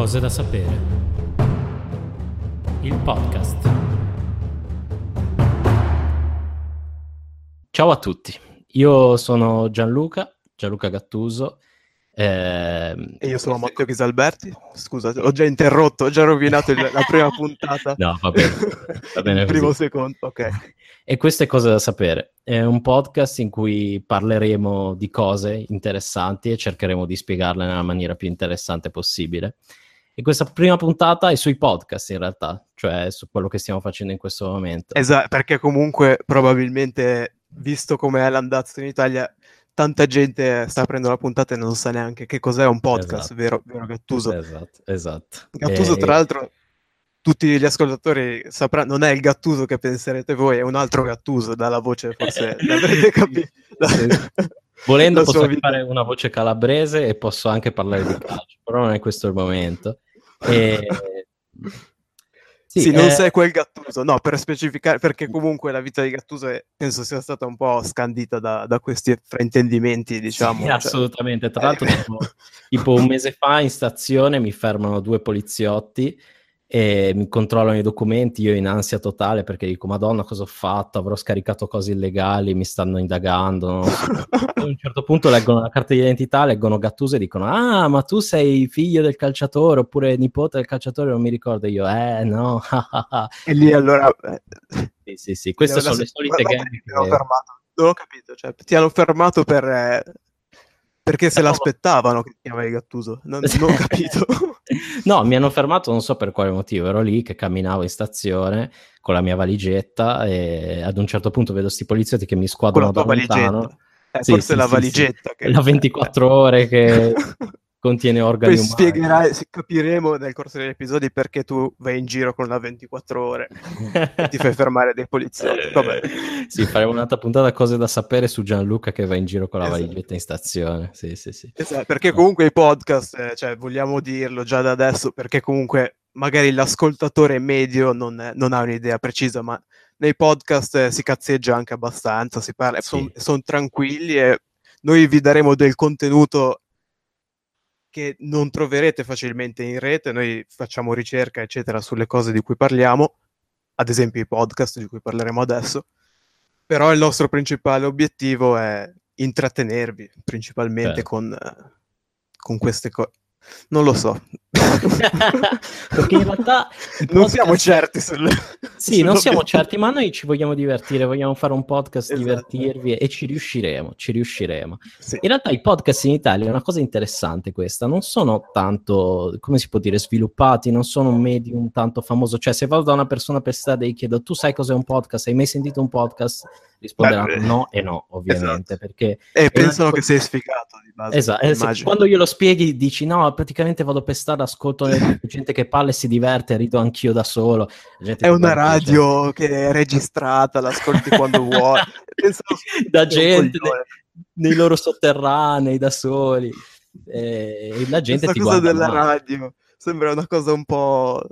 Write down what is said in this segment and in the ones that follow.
Cose da sapere. Il podcast. Ciao a tutti, io sono Gianluca, Gianluca Gattuso. ehm, E io sono Matteo Chisalberti. Scusa, ho già interrotto, ho già rovinato il- la prima puntata. No, va bene, va bene Il primo così. secondo, ok. E queste cose da sapere. È un podcast in cui parleremo di cose interessanti e cercheremo di spiegarle nella maniera più interessante possibile. E questa prima puntata è sui podcast in realtà, cioè su quello che stiamo facendo in questo momento. Esatto, perché comunque probabilmente, visto come è l'andazzo in Italia, tanta gente sta aprendo la puntata e non sa neanche che cos'è un podcast, Esatto. vero, vero Gattuso? Esatto, esatto. Gattuso, E- tra l'altro, tutti gli ascoltatori sapranno, non è il Gattuso che penserete voi, è un altro Gattuso, dalla voce forse l'avrete capito. Volendo posso fare una voce calabrese e posso anche parlare di calcio, però non è questo il momento. E... Sì, non eh, sei quel Gattuso, no, per specificare, perché comunque la vita di Gattuso è- penso sia stata un po' scandita da, da questi fraintendimenti, diciamo. sì, cioè- assolutamente. Tra l'altro, Eh. tipo, tipo un mese fa in stazione mi fermano due poliziotti e mi controllano i documenti. Io in ansia totale perché dico: Madonna, cosa ho fatto? Avrò scaricato cose illegali, mi stanno indagando. Poi a un certo punto leggono la carta d'identità, leggono Gattuso e dicono: Ah, ma tu sei figlio del calciatore oppure nipote del calciatore? Non mi ricordo io. Eh, no. E lì allora... sì, sì, sì. Queste sono le solite hanno che- fermato. Non ho capito, cioè, ti hanno fermato per... eh, perché se No. l'aspettavano che ti chiamavi Gattuso, non, non ho capito. No, mi hanno fermato, non so per quale motivo, ero lì che camminavo in stazione con la mia valigetta e ad un certo punto vedo sti poliziotti che mi squadrano da lontano. valigetta. Eh, Sì, forse sì, la sì, valigetta. Che... La 24 ore che contiene organi Poi umani. spiegherai, capiremo nel corso degli episodi perché tu vai in giro con la 24 ore e ti fai fermare dei poliziotti. Vabbè. Sì, faremo un'altra puntata cose da sapere su Gianluca che va in giro con la Esatto. valigetta in stazione. Sì, sì, sì. Esatto, perché comunque i podcast, eh, cioè, vogliamo dirlo già da adesso, perché comunque magari l'ascoltatore medio non, non ha un'idea precisa, ma nei podcast eh, si cazzeggia anche abbastanza, si parla, Sì. sono tranquilli e noi vi daremo del contenuto che non troverete facilmente in rete, noi facciamo ricerca, eccetera, sulle cose di cui parliamo, ad esempio i podcast di cui parleremo adesso, però il nostro principale obiettivo è intrattenervi, principalmente Certo. con, con queste cose. Non lo so. Perché in realtà non podcast- siamo certi sul... Sì, non siamo certi, ma noi ci vogliamo divertire, vogliamo fare un podcast, Esatto. divertirvi e ci riusciremo, ci riusciremo. Sì. In realtà i podcast in Italia è una cosa interessante questa, non sono tanto, come si può dire, sviluppati, non sono un medium tanto famoso, cioè se vado da una persona per strada e gli chiedo tu sai cos'è un podcast, hai mai sentito un podcast? Risponderanno Beh, no e no, ovviamente, esatto. perché E pensano una- che sei sfigato di base. Esatto, quando glielo spieghi dici no, praticamente vado per strada, ascolto le- gente che parla e si diverte, rido anch'io da solo. Gente È una radio che è registrata, l'ascolti quando vuoi. Da gente coglione. nei loro sotterranei da soli. Eh, E la gente Questa ti cosa guarda della male. radio sembra una cosa un po'...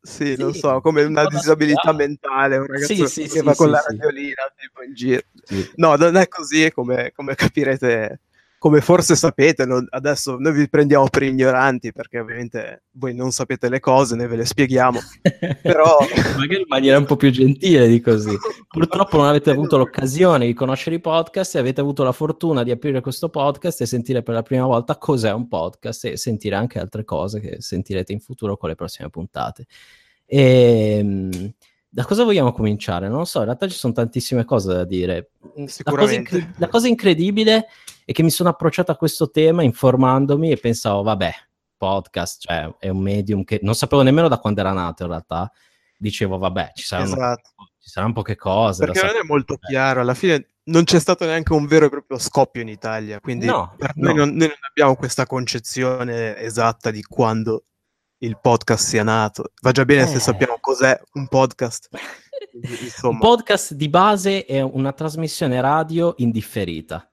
Sì, non Sì, so, come un una disabilità studiare. mentale, un ragazzo Sì, sì, che va con la radiolina tipo in giro. No, non è così come, come capirete, come forse sapete, non- adesso noi vi prendiamo per ignoranti perché ovviamente voi non sapete le cose, noi ve le spieghiamo, però... magari in maniera un po' più gentile di così. Purtroppo non avete avuto l'occasione di conoscere i podcast e avete avuto la fortuna di aprire questo podcast e sentire per la prima volta cos'è un podcast e sentire anche altre cose che sentirete in futuro con le prossime puntate. E, da cosa vogliamo cominciare? Non lo so, in realtà ci sono tantissime cose da dire. La cosa, incre- la cosa incredibile è che mi sono approcciato a questo tema informandomi e pensavo, vabbè, podcast, cioè è un medium che non sapevo nemmeno da quando era nato in realtà. Dicevo, vabbè, ci saranno, Esatto. ci saranno poche cose. Perché non è molto chiaro, alla fine non c'è stato neanche un vero e proprio scoppio in Italia, quindi No, noi no. non, noi non abbiamo questa concezione esatta di quando il podcast sia nato. Va già bene se Eh. sappiamo cos'è un podcast. Un Insomma, podcast di base è una trasmissione radio indifferita,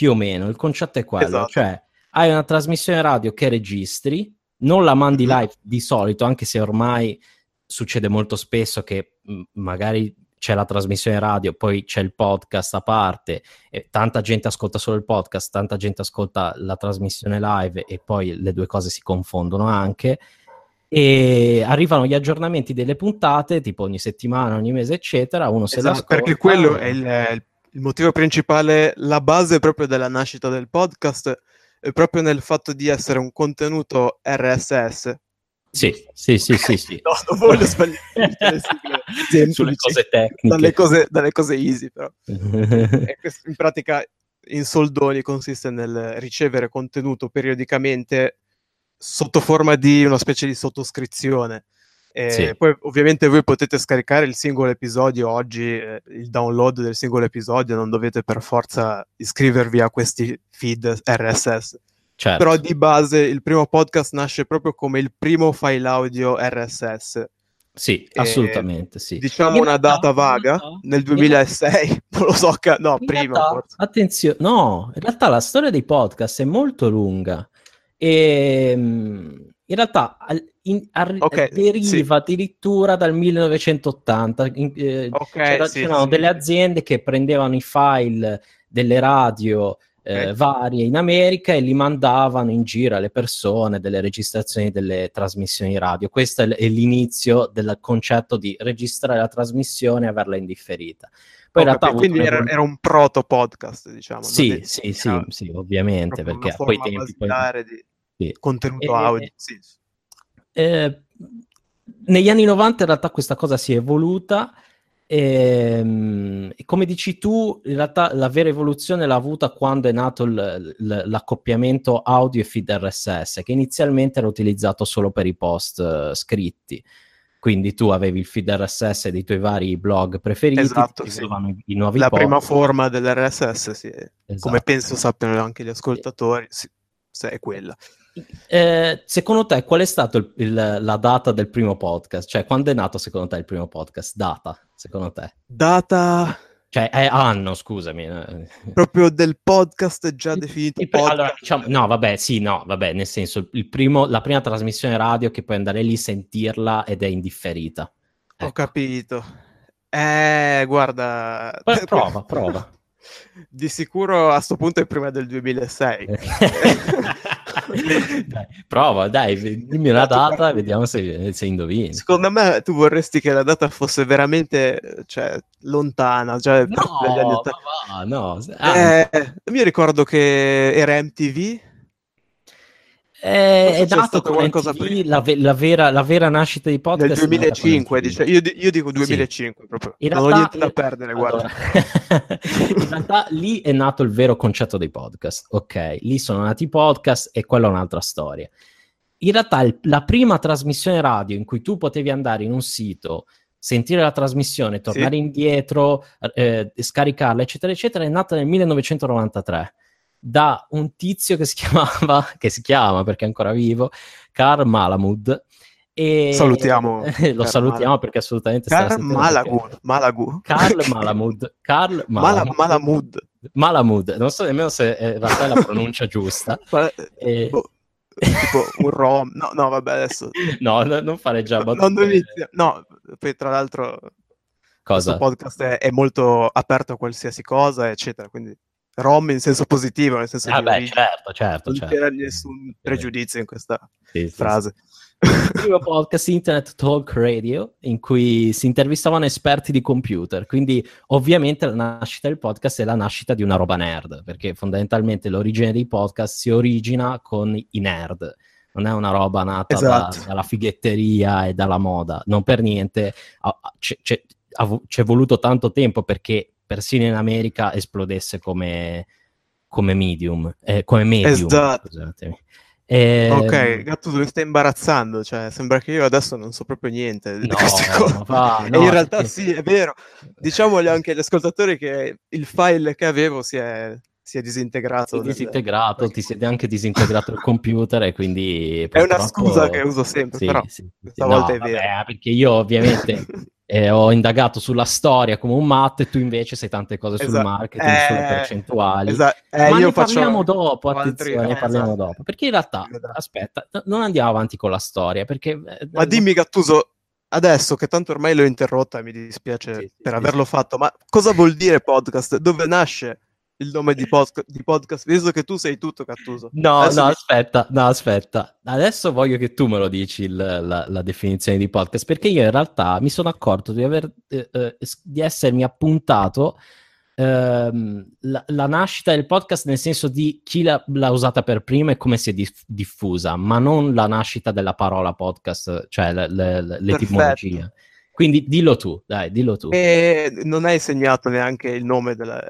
più o meno. Il concetto è quello, Esatto. cioè hai una trasmissione radio che registri, non la mandi Mhm. live di solito, anche se ormai succede molto spesso che mh, magari c'è la trasmissione radio, poi c'è il podcast a parte, e tanta gente ascolta solo il podcast, tanta gente ascolta la trasmissione live e poi le due cose si confondono anche. E arrivano gli aggiornamenti delle puntate, tipo ogni settimana, ogni mese, eccetera. Uno se esatto, Perché quello è il, il motivo principale, la base proprio della nascita del podcast è proprio nel fatto di essere un contenuto RSS, sì, sì, sì, sì, sì. no, non voglio sbagliare sulle cose tecniche. Dalle cose, dalle cose easy, però. in pratica, in soldoni consiste nel ricevere contenuto periodicamente sotto forma di una specie di sottoscrizione. Sì. Poi ovviamente voi potete scaricare il singolo episodio oggi, eh, il download del singolo episodio, non dovete per forza iscrivervi a questi feed RSS. Certo. Però di base il primo podcast nasce proprio come il primo file audio RSS. Sì, e assolutamente sì. Diciamo in una realtà, data vaga, nel 2006, non lo so, ca- no, prima realtà. Attenzione, no, in realtà la storia dei podcast è molto lunga e ehm, in realtà in, ar- okay, deriva sì. addirittura dal 1980. In, eh, okay, sì, c'erano sì. delle aziende che prendevano i file delle radio eh, varie in America e li mandavano in giro alle persone delle registrazioni delle trasmissioni radio. Questo è l'inizio del concetto di registrare la trasmissione e averla indifferita. Poi realtà quindi era, era, un proto podcast, diciamo. Sì, sì, sì, sì, ovviamente, perché poi tempi poi... di sì. contenuto e, audio. Sì. Eh, negli anni 90 in realtà questa cosa si è evoluta e, ehm, come dici tu, in realtà la vera evoluzione l'ha avuta quando è nato l- l- l'accoppiamento audio e feed RSS, che inizialmente era utilizzato solo per i post uh, scritti. Quindi tu avevi il feed RSS dei tuoi vari blog preferiti, esatto, sì. i, nuovi La post. prima forma dell'RSS, sì. Esatto. come penso sappiano anche gli ascoltatori, sì, è quella. Eh, secondo te, qual è stata la data del primo podcast? Cioè, quando è nato secondo te il primo podcast? Data, secondo te? Data... Cioè, è anno, scusami. Proprio del podcast già definito podcast. Allora, diciamo, no, vabbè, sì, no, vabbè, nel senso, primo, la prima trasmissione radio che puoi andare lì, sentirla ed è indifferita. Ecco. Ho capito. Eh, guarda... prova, prova. Di sicuro a questo punto è prima del 2006. dai, prova, dai, dimmi una data e vediamo se, se, indovini. Secondo me tu vorresti che la data fosse veramente cioè, lontana, cioè no, 80. Va, no. Ah. Eh, io ricordo che era MTV è, è dato qualcosa MTV, la, la, vera, la, vera, nascita di podcast nel 2005 dice, io, io, dico 2005 sì. proprio. In non realtà, ho niente da perdere guarda. in realtà lì è nato il vero concetto dei podcast ok? Lì sono nati i podcast e quella è un'altra storia. In realtà il, la prima trasmissione radio in cui tu potevi andare in un sito sentire la trasmissione tornare sì. indietro eh, scaricarla eccetera eccetera è nata nel 1993 da un tizio che si chiamava, che si chiama perché è ancora vivo, Carl Malamud. E salutiamo. lo salutiamo perché assolutamente Carl Malagu, Malagu. Carl Malamud. Carl Malamud. Malamud. Malamud. Non so nemmeno se in realtà è la pronuncia giusta. e... boh, tipo un rom. No, no, vabbè, adesso. No, no non fare già battute. Non inizia. No, poi tra l'altro Cosa? questo podcast è, è molto aperto a qualsiasi cosa, eccetera, quindi rom in senso positivo, nel senso ah, beh, certo, certo, non certo. c'era nessun pregiudizio in questa sì, frase. Sì, il primo podcast Internet Talk Radio in cui si intervistavano esperti di computer, quindi ovviamente la nascita del podcast è la nascita di una roba nerd, perché fondamentalmente l'origine dei podcast si origina con i nerd, non è una roba nata esatto. da, dalla fighetteria e dalla moda, non per niente, c'è, c'è, c'è voluto tanto tempo perché persino in America esplodesse come, come medium, eh, come medium. Esatto. Scusatemi. E... Ok, Gattuso mi stai imbarazzando, cioè sembra che io adesso non so proprio niente di no, queste cose. Va, no, e in realtà perché... sì, è vero. Diciamogli anche agli ascoltatori che il file che avevo si è, si è disintegrato. Si è disintegrato, nel... ti siete anche disintegrato il computer e quindi... È una scusa che uso sempre, sì, però sì, questa sì. volta no, è vero. Vabbè, perché io ovviamente eh, ho indagato sulla storia come un matto e tu invece sai tante cose esatto. sul marketing, eh, sulle percentuali. Esatto. Eh, Ma ne parliamo dopo, attenzione, ne parliamo esatto. dopo. Perché in realtà, aspetta, non andiamo avanti con la storia, perché... Eh, Ma dimmi Gattuso, adesso che tanto ormai l'ho interrotta, mi dispiace sì, per sì, averlo sì. fatto, ma cosa vuol dire podcast? Dove nasce il nome di, podca- di podcast? Visto che tu sei tutto Cattuso. No, Adesso no, mi- aspetta, no, aspetta. Adesso voglio che tu me lo dici il- la, la definizione di podcast, perché io in realtà mi sono accorto di, aver, eh, eh, di essermi appuntato ehm, la, la nascita del podcast nel senso di chi l'ha, l'ha usata per prima e come si è dif- diffusa, ma non la nascita della parola podcast, cioè le- le- le- l'etimologia. Quindi dillo tu, dai, dillo tu. E non hai segnato neanche il nome della,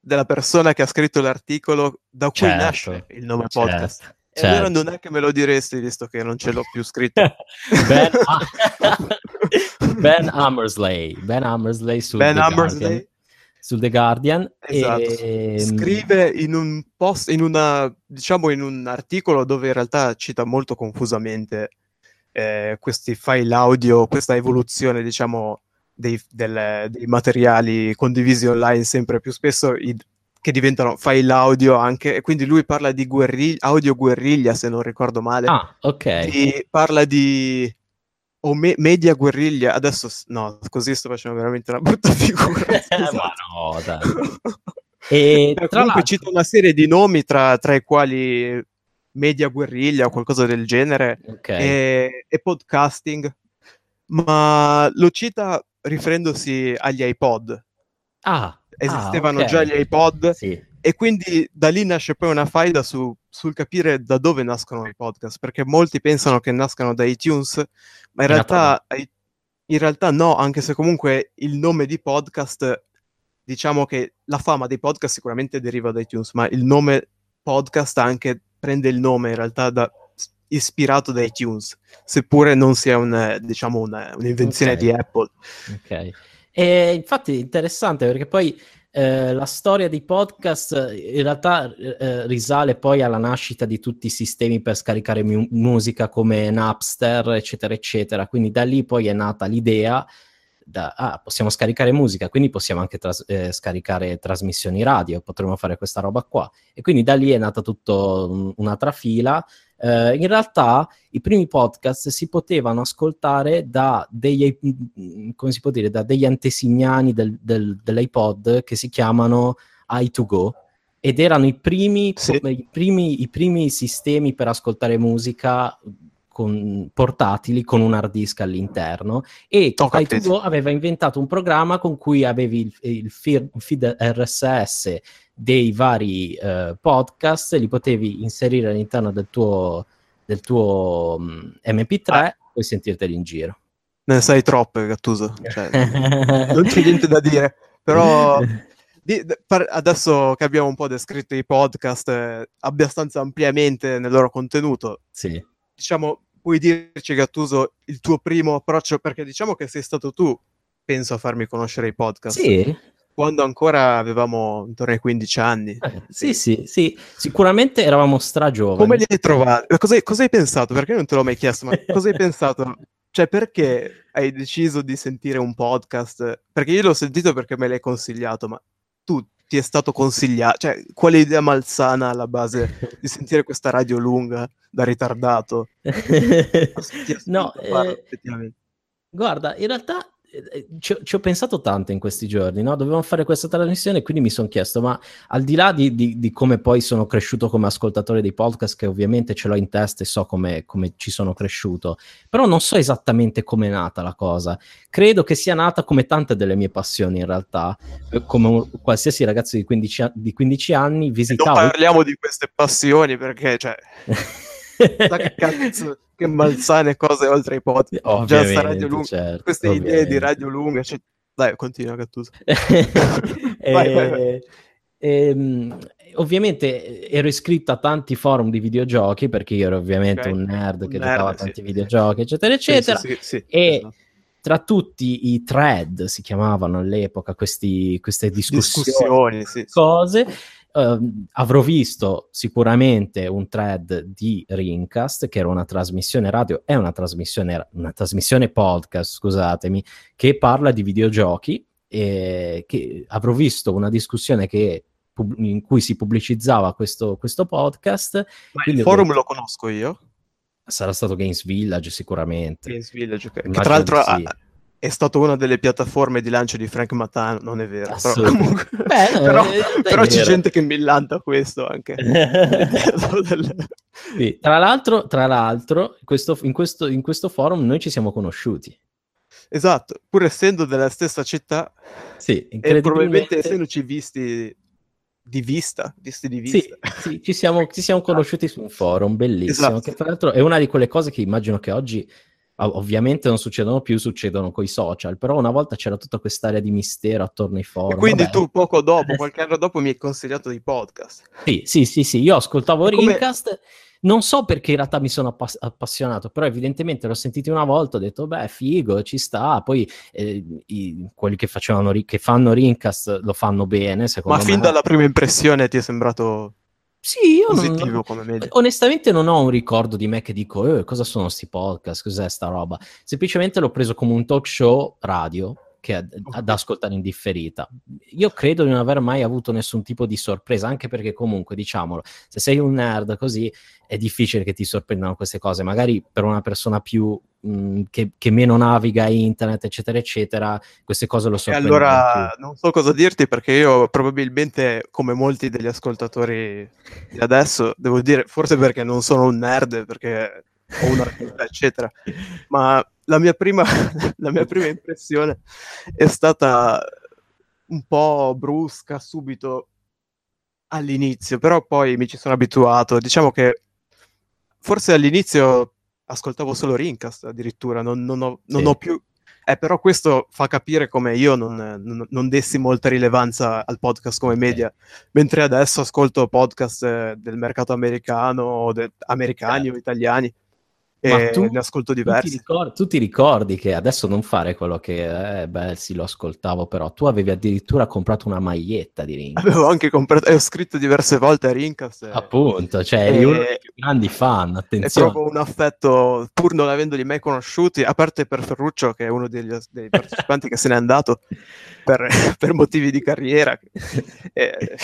della persona che ha scritto l'articolo da cui Certo, nasce il nome podcast. certo, E allora certo. non è che me lo diresti, visto che non ce l'ho più scritto. ben, Ben Hammersley, Ben Hammersley su Ben The Hammersley Guardian, su The Guardian Esatto. e- scrive in un post, in una, diciamo in un articolo dove in realtà cita molto confusamente eh, questi file audio, questa evoluzione, diciamo, dei, del- dei materiali condivisi online sempre più spesso i- che diventano file audio anche, e quindi lui parla di guerriglia, audio guerriglia, se non ricordo male, Ah, ok. parla di o me- media guerriglia, adesso no, così sto facendo veramente una brutta figura. scusate. Ma no, dai. E Beh, tra comunque l'altro, cita una serie di nomi tra, tra i quali media guerriglia o qualcosa del genere ok, e, e podcasting, ma lo cita riferendosi agli iPod. ah, Esistevano ah, ok. già gli iPod Sì, e quindi da lì nasce poi una faida su- sul capire da dove nascono i podcast, perché molti pensano che nascano da iTunes, ma in realtà, in realtà no, anche se comunque il nome di podcast, diciamo che la fama dei podcast sicuramente deriva da iTunes, ma il nome podcast anche prende il nome in realtà da ispirato da iTunes, seppure non sia un, diciamo una- un'invenzione Ok. di Apple. ok. E infatti è interessante perché poi eh, la storia dei podcast eh, in realtà eh, risale poi alla nascita di tutti i sistemi per scaricare mu- musica come Napster, eccetera, eccetera. Quindi da lì poi è nata l'idea da, ah, possiamo scaricare musica, quindi possiamo anche tras- eh, scaricare trasmissioni radio, potremmo fare questa roba qua. E quindi da lì è nata tutta un'altra fila. Eh, in realtà i primi podcast si potevano ascoltare da degli, come si può dire, da degli antesignani del, del, dell'iPod che si chiamano i2Go ed erano i primi, Sì. i primi, i primi sistemi per ascoltare musica con, portatili con un hard disk all'interno e Ho capito. i2Go aveva inventato un programma con cui avevi il, il feed RSS dei vari eh, podcast, li potevi inserire all'interno del tuo, del tuo mm, MP3 Ah. e poi sentirteli in giro. Ne sai troppe, Gattuso. Cioè, non c'è niente da dire, però di- d- par- adesso che abbiamo un po' descritto i podcast eh, abbastanza ampiamente nel loro contenuto, sì. diciamo, puoi dirci, Gattuso, il tuo primo approccio, perché diciamo che sei stato tu, penso, a farmi conoscere i podcast, Sì, quando ancora avevamo intorno ai 15 anni. eh, sì, sì, sì, sicuramente eravamo stragiovani. Come li hai trovati? Cosa, cosa hai pensato? Perché non te l'ho mai chiesto, ma cosa hai pensato? Cioè, perché hai deciso di sentire un podcast? Perché io l'ho sentito perché me l'hai consigliato, ma tu ti è stato consigliato? Cioè, quale idea malsana alla base di sentire questa radio lunga da ritardato? No, eh, guarda, in realtà ci, ho- ci ho pensato tanto in questi giorni, no? Dovevamo fare questa trasmissione e quindi mi sono chiesto, ma al di là di, di- di come poi sono cresciuto come ascoltatore dei podcast, che ovviamente ce l'ho in testa e so come, come ci sono cresciuto, però non so esattamente come è nata la cosa. Credo che sia nata come tante delle mie passioni in realtà, eh, come un- qualsiasi ragazzo di 15, a- di 15 anni E non parliamo di queste passioni perché, cioè, che cazzo, che malsane cose oltre ai podcast. Già Ovviamente, radio lunga, certo, queste idee di ovviamente. radio lunga. cioè- Dai, continua, Gattuso. E- Vai, vai, vai. ehm, ovviamente ero iscritto a tanti forum di videogiochi perché io ero ovviamente Ok. un nerd Un che nerd, giocava sì. tanti videogiochi, eccetera, eccetera. sì, sì, E- esatto. Tra tutti i thread si chiamavano all'epoca questi, queste discussioni, discussioni, sì. Ehm, avrò visto sicuramente un thread di Rincast, che era una trasmissione radio, è una trasmissione, una trasmissione podcast, scusatemi, che parla di videogiochi. E che avrò visto una discussione che, in cui si pubblicizzava questo, questo podcast. Ma il forum detto- lo conosco io. Sarà stato Games Village sicuramente. Games Village, che tra l'altro sì. ha, è stato una delle piattaforme di lancio di Frank Matan, non è vero. Però, comunque, Beh, però, però c'è gente che millanta questo anche. sì. Tra l'altro, tra l'altro questo, in, questo, in questo forum noi ci siamo conosciuti. Esatto, pur essendo della stessa città sì, e probabilmente essendoci visti di vista, visti di vista. Sì, sì ci, siamo, ci, siamo, conosciuti su un forum bellissimo, esatto. che tra l'altro è una di quelle cose che immagino che oggi ovviamente non succedono più, succedono con i social, però una volta c'era tutta quest'area di mistero attorno ai forum. E quindi Vabbè. tu poco dopo, qualche anno dopo, mi hai consigliato dei podcast. Sì, sì, sì, sì. io ascoltavo Rincast non so perché in realtà mi sono appass- appassionato, però evidentemente l'ho sentito una volta, ho detto, beh, figo, ci sta. Poi eh, i, quelli che, facevano, che fanno Rincast lo fanno bene, secondo Ma me. Ma fin dalla prima impressione ti è sembrato sì, io non, onestamente non ho un ricordo di me che dico, eh, cosa sono questi podcast, cos'è sta roba. Semplicemente l'ho preso come un talk show radio che ad, ad ascoltare in differita. Io credo di non aver mai avuto nessun tipo di sorpresa, anche perché comunque, diciamolo, se sei un nerd così è difficile che ti sorprendano queste cose. Magari per una persona più mh, che, che, meno naviga internet, eccetera, eccetera, queste cose lo sorprendono. E allora non so cosa dirti perché io probabilmente, come molti degli ascoltatori di adesso, devo dire, forse perché non sono un nerd, perché ho un'archività, eccetera, ma la mia, prima, la mia prima impressione è stata un po' brusca subito all'inizio, però poi mi ci sono abituato. Diciamo che forse all'inizio ascoltavo solo Rincast addirittura, non, non, ho, non sì. ho, più... Eh, però questo fa capire come io non, non, non dessi molta rilevanza al podcast come media, sì. mentre adesso ascolto podcast eh, del mercato americano, de- americani certo. o italiani, e tu, ne ascolto diversi. Tu ti, ricordi, tu ti, ricordi, che adesso non fare quello che, eh, beh, sì, lo ascoltavo, però tu avevi addirittura comprato una maglietta di Rincast. Avevo anche comprato, e ho scritto diverse volte a Rincast. E... Appunto, cioè, eri uno dei più grandi fan, attenzione. E proprio un affetto, pur non avendoli mai conosciuti, a parte per Ferruccio, che è uno degli, dei partecipanti che se n'è andato per, per motivi di carriera. e,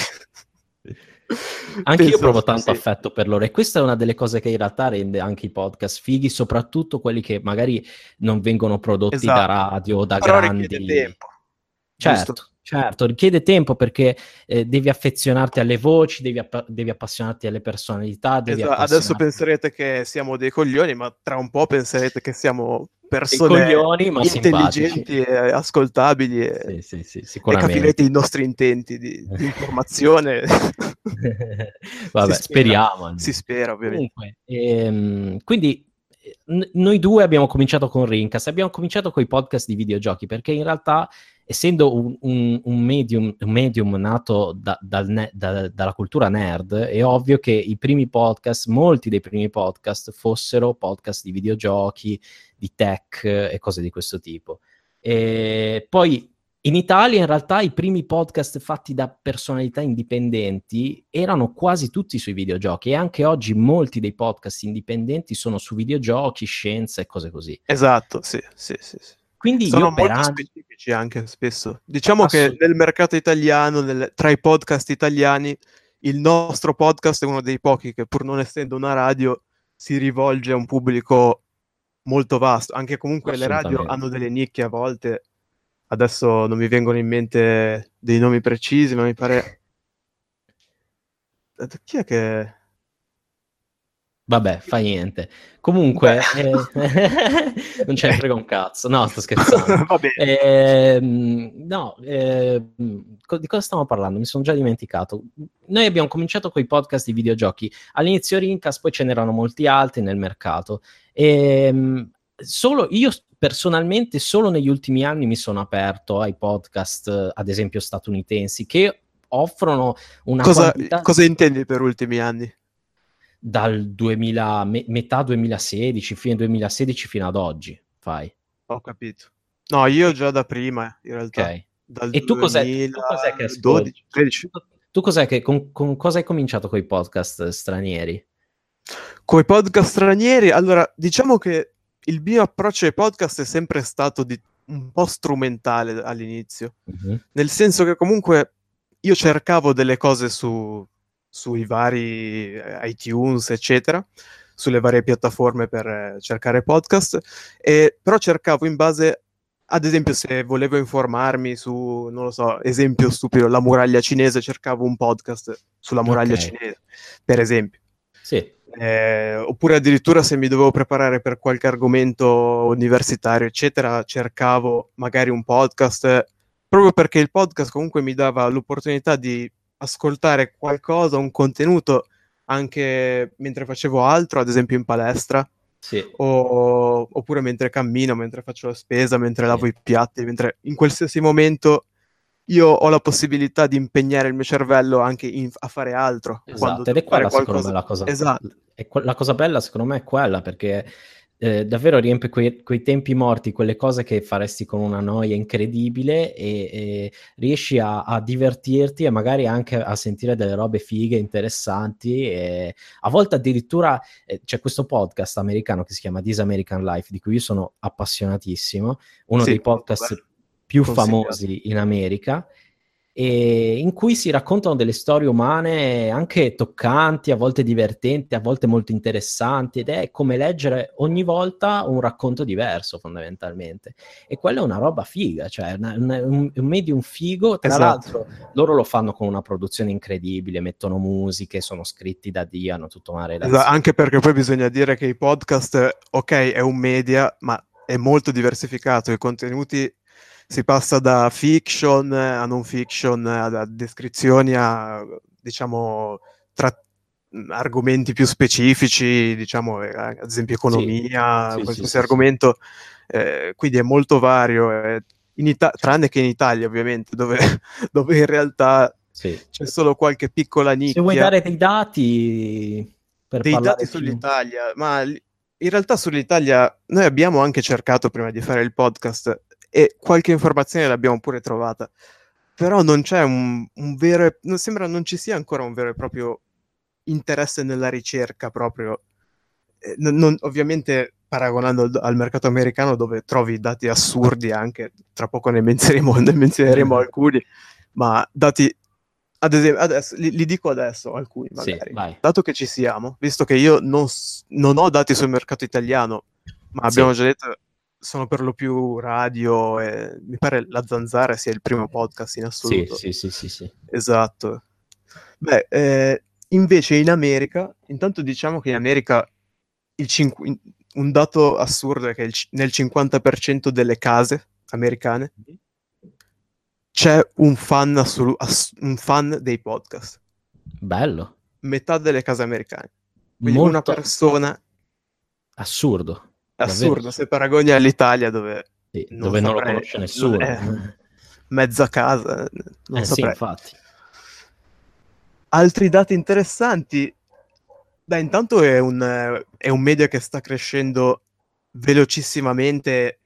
anche io provo tanto sì. affetto per loro e questa è una delle cose che in realtà rende anche i podcast fighi, soprattutto quelli che magari non vengono prodotti esatto. da radio o da Però grandi. tempo. Certo, Giusto. Certo, richiede tempo perché eh, devi affezionarti alle voci, devi, app- devi appassionarti alle personalità. Esatto. Adesso penserete che siamo dei coglioni, ma tra un po' penserete che siamo persone coglioni, intelligenti e ascoltabili e, sì, sì, sì, e capirete i nostri intenti di, di informazione. Vabbè, si speriamo. Si spera, ovviamente. Comunque, ehm, quindi n- noi due abbiamo cominciato con Rincast, abbiamo cominciato con i podcast di videogiochi perché in realtà essendo un, un, un, medium, un medium, nato da, dal ne- da, dalla cultura nerd, è ovvio che i primi podcast, molti dei primi podcast, fossero podcast di videogiochi, di tech e cose di questo tipo. E poi in Italia in realtà i primi podcast fatti da personalità indipendenti erano quasi tutti sui videogiochi e anche oggi molti dei podcast indipendenti sono su videogiochi, scienza e cose così. Esatto, sì, sì, sì. sì. Quindi sono molto anni... specifici anche spesso. Diciamo che nel mercato italiano, nel... tra i podcast italiani, il nostro podcast è uno dei pochi che pur non essendo una radio si rivolge a un pubblico molto vasto. Anche comunque le radio hanno delle nicchie a volte adesso non mi vengono in mente dei nomi precisi, ma mi pare... Chi è che... Vabbè, fa niente. Comunque, eh, non ne frega un cazzo. No, sto scherzando. eh, no, eh, di cosa stiamo parlando? Mi sono già dimenticato. Noi abbiamo cominciato con i podcast di videogiochi. All'inizio Rincas, poi ce n'erano molti altri nel mercato. E, ehm, solo io personalmente solo negli ultimi anni mi sono aperto ai podcast, ad esempio statunitensi, che offrono una cosa, quantità... cosa intendi per ultimi anni? Dal 2000, me, metà 2016, fine 2016 fino ad oggi, fai. Ho capito. No, io già da prima, in realtà. Ok. Dal e tu cos'è, tu cos'è che ascolti? 12, 13. Tu, tu cos'è che, con, con cosa hai cominciato con i podcast stranieri? Con i podcast stranieri? Allora, diciamo che il mio approccio ai podcast è sempre stato di, un po' strumentale all'inizio, uh-huh. nel senso che comunque io cercavo delle cose su, sui vari eh, iTunes, eccetera, sulle varie piattaforme per eh, cercare podcast, e, però cercavo in base, ad esempio se volevo informarmi su, non lo so, esempio stupido, la muraglia cinese, cercavo un podcast sulla muraglia Ok. cinese, per esempio. Sì, Eh, oppure addirittura se mi dovevo preparare per qualche argomento universitario, eccetera, cercavo magari un podcast, proprio perché il podcast comunque mi dava l'opportunità di ascoltare qualcosa, un contenuto, anche mentre facevo altro, ad esempio in palestra, sì. o- oppure mentre cammino, mentre faccio la spesa, mentre lavo i piatti, mentre in qualsiasi momento io ho la possibilità di impegnare il mio cervello anche in- a fare altro. Esatto, ed è quella secondo qualcosa- me la cosa, Esatto. la cosa bella secondo me è quella perché eh, davvero riempie quei, quei tempi morti, quelle cose che faresti con una noia incredibile e, e riesci a, a divertirti e magari anche a sentire delle robe fighe, interessanti e a volte addirittura eh, c'è questo podcast americano che si chiama This American Life di cui io sono appassionatissimo, uno Sì, dei podcast bello. più famosi in America in cui si raccontano delle storie umane anche toccanti, a volte divertenti, a volte molto interessanti ed è come leggere ogni volta un racconto diverso fondamentalmente e quella è una roba figa, cioè una- una- un, un medium figo, tra Esatto. l'altro loro lo fanno con una produzione incredibile, mettono musiche, sono scritti da Dio, hanno tutta una Esatto, relazione. anche perché poi bisogna dire che i podcast, ok, è un media, ma è molto diversificato. I contenuti si passa da fiction a non fiction, a, a descrizioni a, diciamo, tra- argomenti più specifici, diciamo, eh, ad esempio economia, Sì, sì, qualsiasi sì, argomento. Eh, quindi è molto vario, eh, Ita- tranne che in Italia, ovviamente, dove, dove in realtà c'è solo qualche piccola nicchia. Se vuoi dare dei dati per dei dati più- sull'Italia, ma in realtà sull'Italia noi abbiamo anche cercato prima di fare il podcast e qualche informazione l'abbiamo pure trovata, però non c'è un, un vero, e- non sembra non ci sia ancora un vero e proprio interesse nella ricerca proprio, Eh, non- non- ovviamente paragonando al, al mercato americano dove trovi dati assurdi anche, tra poco ne menzioneremo, ne menzioneremo alcuni, ma dati, ad esempio, adesso, li, li dico adesso alcuni Sì, magari. vai. dato che ci siamo, visto che io non, non ho dati sul mercato italiano, ma abbiamo già detto sono per lo più radio e mi pare La Zanzara sia il primo podcast in Sì, assoluto. sì, sì, sì, sì. Esatto. Beh, eh, invece in America, intanto diciamo che in America cinqu- in- un dato assurdo è che il c- nel 50% delle case americane c'è un fan, assolu- ass- un fan dei podcast. Bello. Metà delle case americane. Quindi Molto una persona assurdo. Assurdo Davvero. se paragoni all'Italia dove Sì, non dove non lo saprei, conosce nessuno. eh, mezza casa, non Eh, sì, saprei. infatti. Altri dati interessanti. Beh, intanto è un, eh, è un media che sta crescendo velocissimamente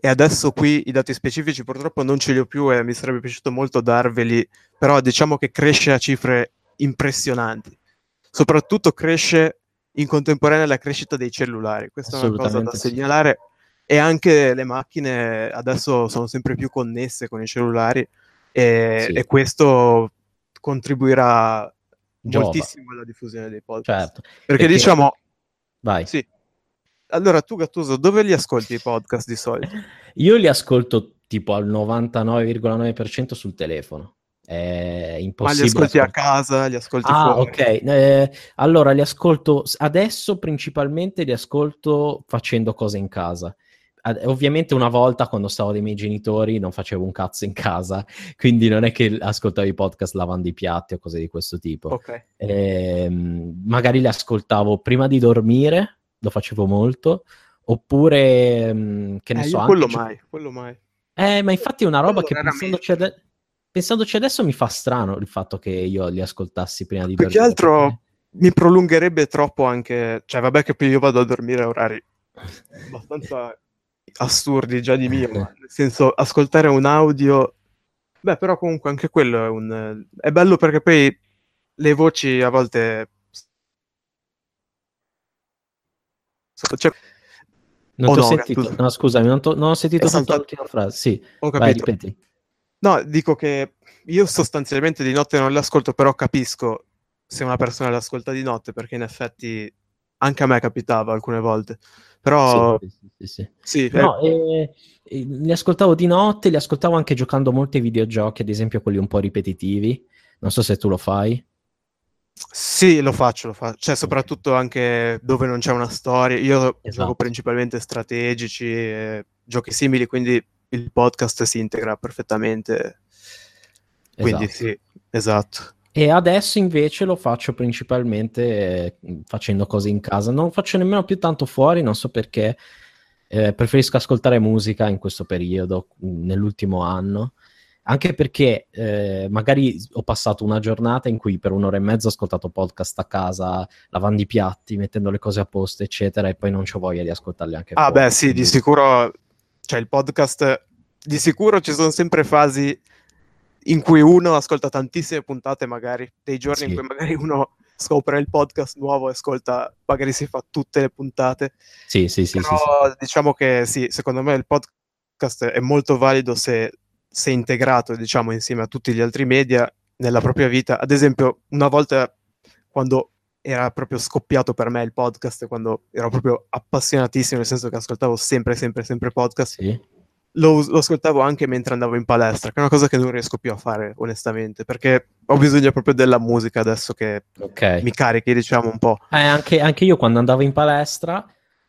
e adesso qui i dati specifici purtroppo non ce li ho più e mi sarebbe piaciuto molto darveli, però diciamo che cresce a cifre impressionanti. Soprattutto cresce in contemporanea la crescita dei cellulari, questa è una cosa da segnalare e anche le macchine adesso sono sempre più connesse con i cellulari e, Sì. e questo contribuirà Giova. moltissimo alla diffusione dei podcast. Certo. Perché, perché- diciamo, Vai. sì. Allora tu Gattuso, dove li ascolti i podcast di solito? Io li ascolto tipo al 99,9% sul telefono. È Ma li impossibile. ascolti a casa, li ascolti Ah, fuori? ok. Eh, allora li ascolto adesso principalmente li ascolto facendo cose in casa. Ad- Ovviamente una volta quando stavo dai miei genitori non facevo un cazzo in casa, quindi non è che ascoltavo i podcast lavando i piatti o cose di questo tipo. Ok. Ehm, magari li ascoltavo prima di dormire, lo facevo molto, oppure mm, che ne Eh, so, anche quello gio- mai, quello mai. eh, ma infatti è una roba Quello che pensandoci, ade- pensandoci adesso mi fa strano il fatto che io li ascoltassi prima di Più che dormire. altro mi prolungherebbe troppo anche, cioè vabbè che poi io vado a dormire a orari abbastanza assurdi già di mio, ma nel senso ascoltare un audio, beh però comunque anche quello è un... è bello perché poi le voci a volte... Cioè, Non ti ho no, sentito, no, scusami, non, to- non ho sentito tutta saltato- l'ultima frase. Sì, ho vai, capito. ripeti. No, dico che io sostanzialmente di notte non le ascolto, però capisco se una persona le ascolta di notte perché in effetti anche a me capitava alcune volte. Però sì, sì, sì, sì. sì, No, eh, eh, eh, li ascoltavo di notte, li ascoltavo anche giocando molti videogiochi, ad esempio quelli un po' ripetitivi. Non so se tu lo fai. sì, lo faccio, lo faccio. Cioè, soprattutto anche dove non c'è una storia. Io gioco Esatto. principalmente strategici, e giochi simili, quindi il podcast si integra perfettamente. Quindi Esatto. sì, esatto. E adesso invece lo faccio principalmente eh, facendo cose in casa. Non lo faccio nemmeno più tanto fuori, non so perché. Eh, preferisco ascoltare musica in questo periodo, nell'ultimo anno. Anche perché eh, magari ho passato una giornata in cui per un'ora e mezza ho ascoltato podcast a casa, lavando i piatti, mettendo le cose a posto, eccetera, e poi non ho voglia di ascoltarli anche Ah, fuori. beh, sì, di Quindi- sicuro, cioè il podcast, di sicuro ci sono sempre fasi in cui uno ascolta tantissime puntate, magari, dei giorni Sì. in cui magari uno scopre il podcast nuovo e ascolta, magari si fa tutte le puntate. Sì, sì, sì, sì, Però sì. diciamo che sì, secondo me il podcast è molto valido se, se integrato, diciamo, insieme a tutti gli altri media nella propria vita. Ad esempio, una volta quando era proprio scoppiato per me il podcast, quando ero proprio appassionatissimo, nel senso che ascoltavo sempre, sempre, sempre podcast, Sì. lo, lo ascoltavo anche mentre andavo in palestra, che è una cosa che non riesco più a fare, onestamente, perché ho bisogno proprio della musica adesso che Ok. mi carichi, diciamo, un po'. Eh, anche, anche io quando andavo in palestra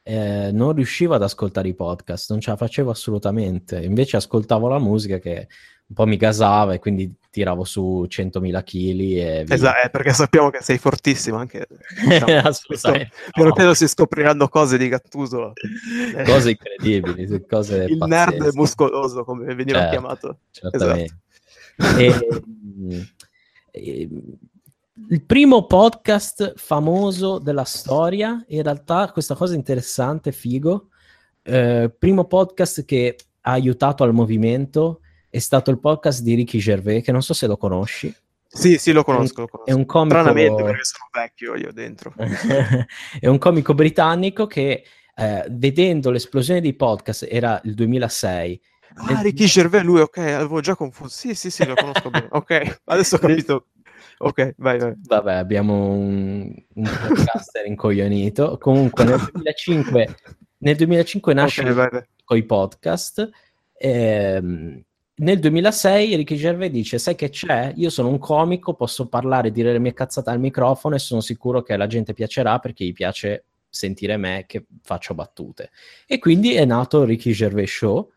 eh, non riuscivo ad ascoltare i podcast, non ce la facevo assolutamente. Invece ascoltavo la musica che un po' mi gasava e quindi tiravo su 100.000 kg. Esatto, perché sappiamo che sei fortissimo anche. diciamo, Assolutamente piano no. piano si scopriranno cose di Gattuso. Cose incredibili, cose Il nerd pazzesche. muscoloso, come veniva Certo, chiamato. certamente. Esatto. E, e, il primo podcast famoso della storia, in realtà questa cosa interessante, figo, eh, primo podcast che ha aiutato al movimento è stato il podcast di Ricky Gervais, che non so se lo conosci. Sì, sì, lo conosco. lo conosco. È un comico... Stranamente, perché sono vecchio io dentro. è un comico britannico che eh, vedendo l'esplosione dei podcast, era il 2006, Ah, Ricky Gervais, lui, ok, avevo già confuso. Sì, sì, sì, lo conosco bene. Ok, adesso ho capito. Ok, vai, vai. Vabbè, abbiamo un, un podcaster incoglionito. Comunque nel 2005, nel 2005 nasce Ok, vai, vai. con i podcast. ehm, nel 2006 Ricky Gervais dice: Sai che c'è? Io sono un comico, posso parlare, dire le mie cazzate al microfono e sono sicuro che alla gente piacerà perché gli piace sentire me che faccio battute. E quindi è nato Ricky Gervais Show.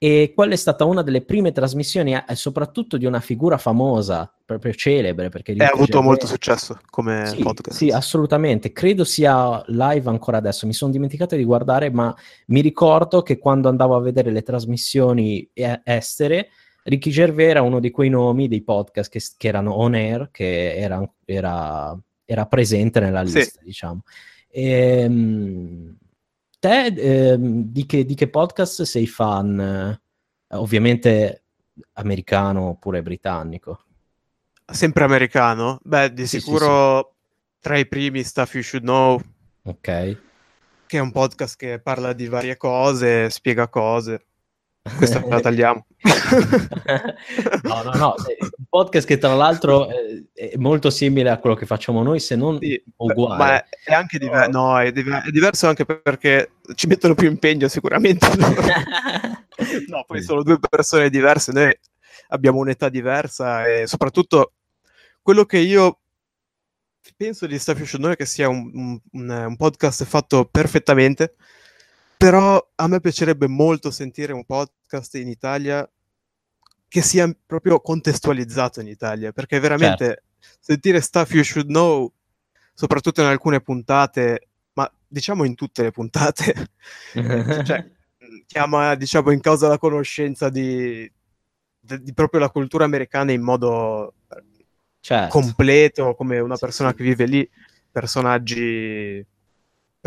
E quella è stata una delle prime trasmissioni, eh, soprattutto di una figura famosa, proprio celebre. Perché E ha avuto molto successo come sì, podcast. sì, assolutamente. Credo sia live ancora adesso. Mi sono dimenticato di guardare, ma mi ricordo che quando andavo a vedere le trasmissioni e- estere, Ricky Gervais era uno di quei nomi dei podcast che, che erano on air, che era, era- era presente nella Sì. lista, diciamo. Ehm, te ehm, di, che, di che podcast sei fan? Eh, ovviamente americano oppure britannico. Sempre americano? Beh, di Sì, sì, sicuro tra i primi Stuff You Should Know, Ok. che è un podcast che parla di varie cose, spiega cose. Questa la tagliamo. no, no, no, è un podcast che tra l'altro eh, è molto simile a quello che facciamo noi, se non Sì, uguale. ma è, anche diver- no, è, diver- è diverso anche perché ci mettono più impegno sicuramente. no, poi sono due persone diverse, noi abbiamo un'età diversa e soprattutto quello che io penso di Stuff You Should Know è che sia un- un- un podcast fatto perfettamente, però a me piacerebbe molto sentire un podcast in Italia che sia proprio contestualizzato in Italia, perché veramente sentire Stuff You Should Know, soprattutto in alcune puntate, ma diciamo in tutte le puntate, cioè, chiama diciamo in causa la conoscenza di, di- di proprio la cultura americana in modo Certo. completo, come una persona che vive lì, personaggi,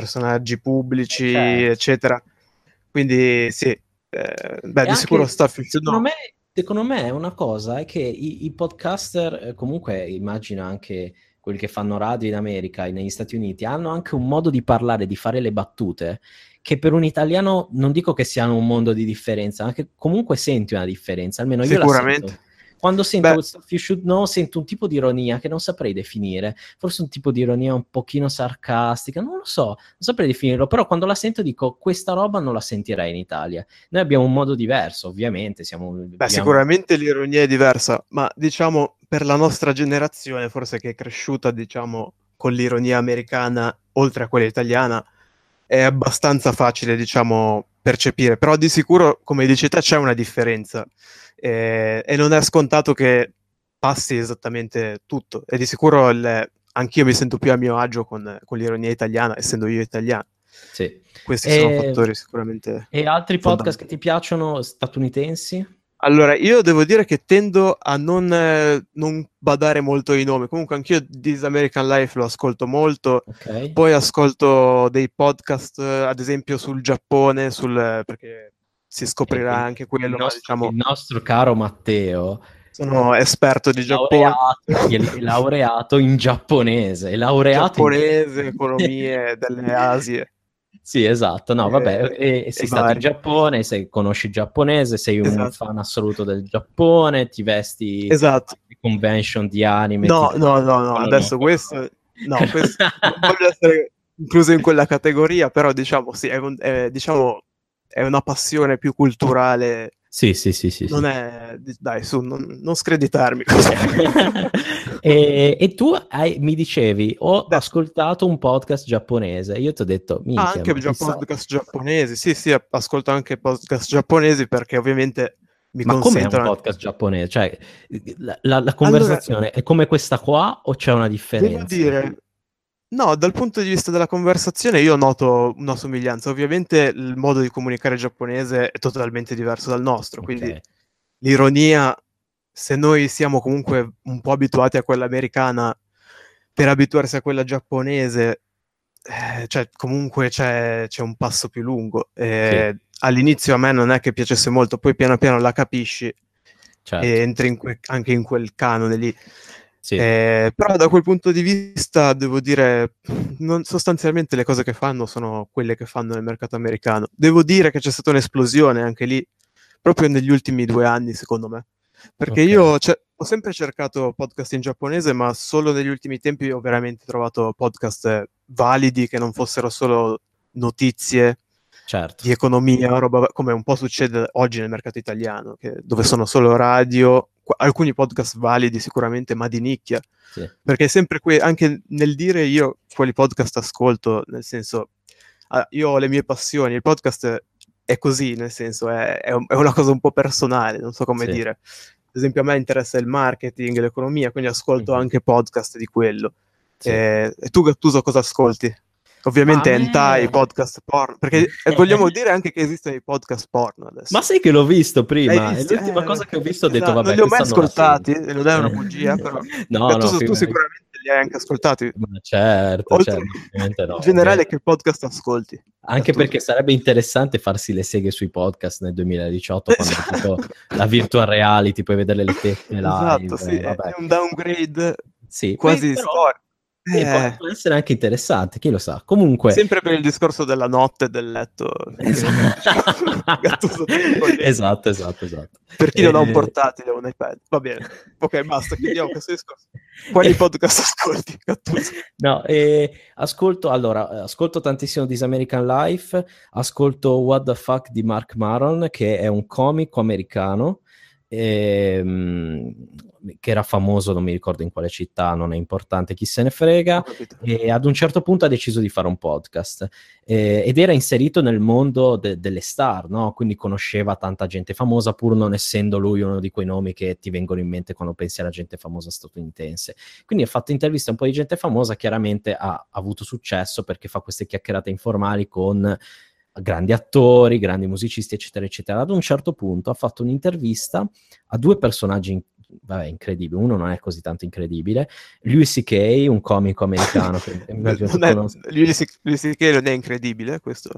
personaggi pubblici, Certo. eccetera. Quindi sì, eh, beh, E di sicuro You Should secondo me, secondo me è una cosa è che i, i podcaster, eh, comunque immagino anche quelli che fanno radio in America e negli Stati Uniti, hanno anche un modo di parlare, di fare le battute, che per un italiano non dico che siano un mondo di differenza, ma che comunque senti una differenza, almeno io la Sicuramente. Quando sento Beh. Stuff You Should Know sento un tipo di ironia che non saprei definire, forse un tipo di ironia un pochino sarcastica, non lo so, non saprei definirlo, però quando la sento dico questa roba non la sentirei in Italia. Noi abbiamo un modo diverso, ovviamente, siamo... Beh, viviamo- sicuramente l'ironia è diversa, ma diciamo per la nostra generazione, forse che è cresciuta, diciamo, con l'ironia americana oltre a quella italiana, è abbastanza facile, diciamo, percepire. Però di sicuro, come dici te, c'è una differenza eh, e non è scontato che passi esattamente tutto. E di sicuro il- anch'io mi sento più a mio agio con, con l'ironia italiana, essendo io italiano. Sì. Questi E- sono fattori sicuramente. E altri podcast che ti piacciono statunitensi? Allora, io devo dire che tendo a non, eh, non badare molto ai nomi. Comunque, anch'io This American Life lo ascolto molto. Ok. Poi ascolto dei podcast, eh, ad esempio, sul Giappone, sul, perché si scoprirà Eh, anche quello, il nostro, diciamo, il nostro caro Matteo sono esperto di Giappone, laureato, in giapponese, laureato in- giapponese, economie delle Asie. Sì, esatto, no, Eh, vabbè, e, e sei e stato in vari. Giappone, sei- conosci il giapponese, sei un Esatto. fan assoluto del Giappone, ti vesti Esatto. alle convention di anime. No, ti- no, no, no, no, adesso no. questo, no, questo non voglio essere incluso in quella categoria, però diciamo sì, è, un- è, diciamo, è una passione più culturale, Sì, sì, sì, sì. sì. non è, dai, su, non, non screditarmi. e, e tu hai- mi dicevi, ho Beh. ascoltato un podcast giapponese, io ti ho detto, Ah, anche già podcast giapponesi, sì, sì, ascolto anche podcast giapponesi perché ovviamente mi Ma com'è un podcast giapponese? Cioè, la, la- la conversazione è come questa qua o c'è una differenza? Devo dire, no, dal punto di vista della conversazione io noto una somiglianza. Ovviamente il modo di comunicare giapponese è totalmente diverso dal nostro, quindi l'ironia, se noi siamo comunque un po' abituati a quella americana, per abituarsi a quella giapponese, eh, cioè comunque c'è, c'è un passo più lungo. Eh, All'inizio a me non è che piacesse molto, poi piano piano la capisci Certo, e entri in que- anche in quel canone lì. Sì. Eh, però da quel punto di vista devo dire, non- sostanzialmente le cose che fanno sono quelle che fanno nel mercato americano. Devo dire che c'è stata un'esplosione anche lì, proprio negli ultimi due anni, secondo me. Perché Ok. io ce- ho sempre cercato podcast in giapponese, ma solo negli ultimi tempi ho veramente trovato podcast validi che non fossero solo notizie certo. di economia, roba, come un po' succede oggi nel mercato italiano, che- dove sono solo radio, alcuni podcast validi sicuramente, ma di nicchia, Sì. perché è sempre que- anche nel dire io quali podcast ascolto, nel senso, io ho le mie passioni, il podcast è così, nel senso, è, è un- è una cosa un po' personale, non so come Sì. dire. Ad esempio a me interessa il marketing, l'economia, quindi ascolto Mhm. anche podcast di quello. Sì. Eh, e tu Gattuso cosa ascolti? Ovviamente Ma a me- hentai, podcast porno, perché eh, vogliamo dire anche che esistono i podcast porno adesso. Ma sai che l'ho visto prima? L'hai È visto? l'ultima Eh, cosa che ho visto ho detto, esatto, vabbè, non li ho mai ascoltati, e non è una bugia, però. no, no, tu figurati. sicuramente li hai anche ascoltati. Ma certo, Oltre- certo, ovviamente no, in generale, che podcast ascolti? Anche perché sarebbe interessante farsi le seghe sui podcast nel 2018 quando tipo la virtual reality puoi vedere le tette live. Esatto, sì, è vabbè. è un downgrade Sì, quasi storico. Eh, può- può essere anche interessante, chi lo sa. Comunque, Sempre per il discorso della notte e del letto. Gattuso, esatto, esatto, esatto. Per chi non ha un Eh, portatile o un iPad. Va bene. Ok, basta, chiudiamo questo discorso. Quali podcast ascolti, Gattuso? No, eh, ascolto allora, eh, ascolto tantissimo This American Life, ascolto What the Fuck di Mark Maron, che è un comico americano ehm, che era famoso, non mi ricordo in quale città, non è importante, chi se ne frega. E ad un certo punto ha deciso di fare un podcast eh, ed era inserito nel mondo de- delle star, no? quindi conosceva tanta gente famosa pur non essendo lui uno di quei nomi che ti vengono in mente quando pensi alla gente famosa statunitense. Quindi ha fatto interviste a un po' di gente famosa, chiaramente ha, avuto successo perché fa queste chiacchierate informali con grandi attori, grandi musicisti, eccetera, eccetera. Ad un certo punto ha fatto un'intervista a due personaggi vabbè, incredibili. Uno non è così tanto incredibile, Louis C.K., un comico americano che Non è, lui si che non è incredibile questo.